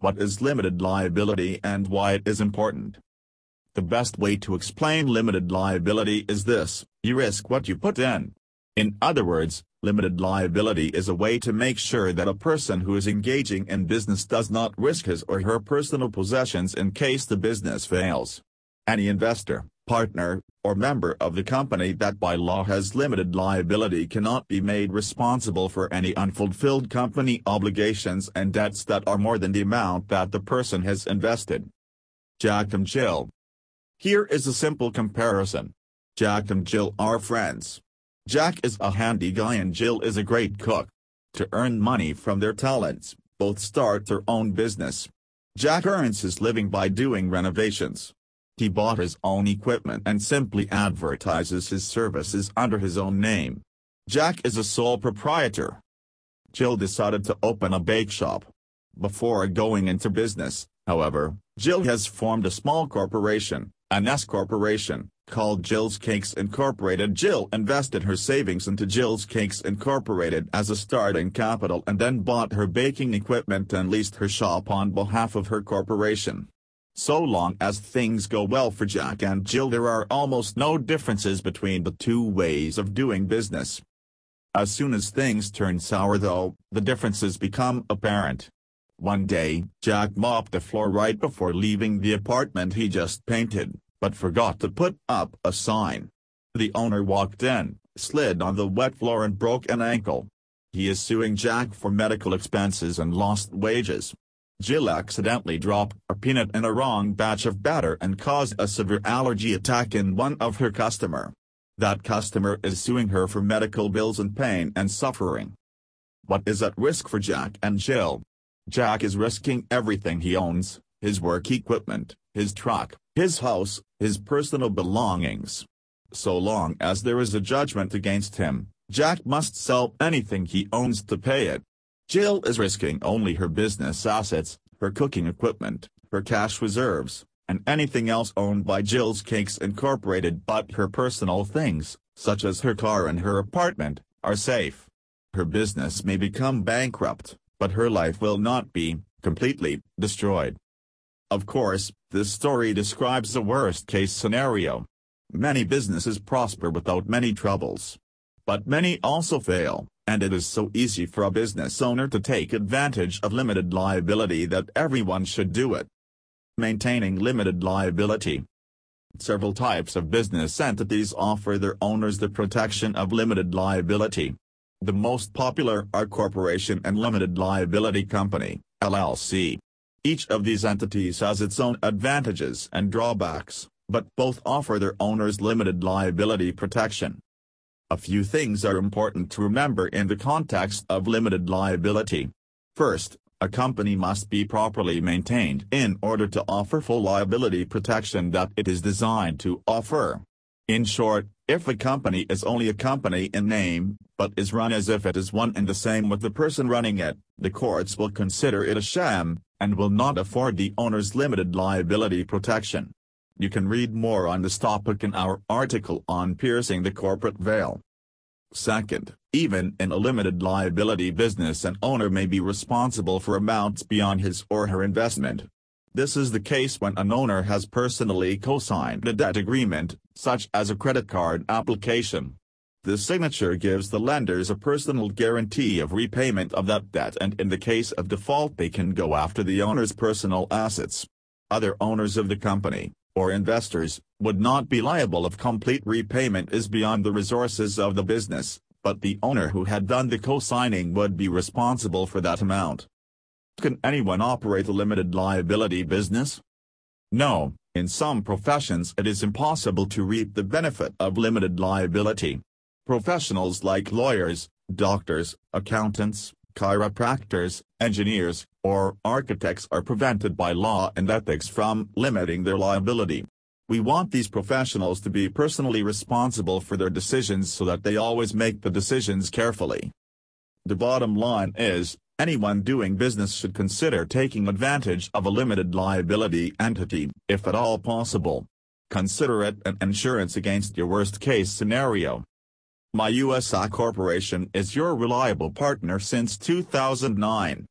what is limited liability and why it is important. The best way to explain limited liability is this, you risk what you put in. In other words, limited liability is a way to make sure that a person who is engaging in business does not risk his or her personal possessions in case the business fails. Any investor, partner, or member of the company that by law has limited liability cannot be made responsible for any unfulfilled company obligations and debts that are more than the amount that the person has invested. Jack and Jill. Here is a simple comparison. Jack and Jill are friends. Jack is a handy guy and Jill is a great cook. To earn money from their talents, both start their own business. Jack earns his living by doing renovations. He bought his own equipment and simply advertises his services under his own name. Jack is a sole proprietor. Jill decided to open a bake shop. Before going into business, however, Jill has formed a small corporation, an S corporation, called Jill's Cakes Incorporated. Jill invested her savings into Jill's Cakes Incorporated as a starting capital and then bought her baking equipment and leased her shop on behalf of her corporation. So long as things go well for Jack and Jill there are almost no differences between the two ways of doing business. As soon as things turn sour though, the differences become apparent. One day, Jack mopped the floor right before leaving the apartment he just painted, but forgot to put up a sign. The owner walked in, slid on the wet floor and broke an ankle. He is suing Jack for medical expenses and lost wages. Jill accidentally dropped a peanut in a wrong batch of batter and caused a severe allergy attack in one of her customer. That customer is suing her for medical bills and pain and suffering. What is at risk for Jack and Jill? Jack is risking everything he owns, his work equipment, his truck, his house, his personal belongings. So long as there is a judgment against him, Jack must sell anything he owns to pay it. Jill is risking only her business assets, her cooking equipment, her cash reserves, and anything else owned by Jill's Cakes Incorporated but her personal things, such as her car and her apartment, are safe. Her business may become bankrupt, but her life will not be, completely, destroyed. Of course, this story describes the worst-case scenario. Many businesses prosper without many troubles. But many also fail and it is so easy for a business owner to take advantage of limited liability that everyone should do it. Maintaining limited liability. Several types of business entities offer their owners the protection of limited liability. The most popular are Corporation and Limited Liability Company, LLC. Each of these entities has its own advantages and drawbacks, but both offer their owners limited liability protection. A few things are important to remember in the context of limited liability. First, a company must be properly maintained in order to offer full liability protection that it is designed to offer. In short, if a company is only a company in name, but is run as if it is one and the same with the person running it, the courts will consider it a sham, and will not afford the owner's limited liability protection. You can read more on this topic in our article on piercing the corporate veil. Second, even in a limited liability business an owner may be responsible for amounts beyond his or her investment. This is the case when an owner has personally co-signed a debt agreement, such as a credit card application. The signature gives the lenders a personal guarantee of repayment of that debt and in the case of default they can go after the owner's personal assets. Other owners of the company, or investors, would not be liable if complete repayment is beyond the resources of the business, but the owner who had done the co-signing would be responsible for that amount. Can anyone operate a limited liability business? No, in some professions it is impossible to reap the benefit of limited liability. Professionals like lawyers, doctors, accountants, chiropractors, engineers, or architects are prevented by law and ethics from limiting their liability. We want these professionals to be personally responsible for their decisions so that they always make the decisions carefully. The bottom line is, anyone doing business should consider taking advantage of a limited liability entity, if at all possible. Consider it an insurance against your worst-case scenario. My USA Corporation is your reliable partner since 2009.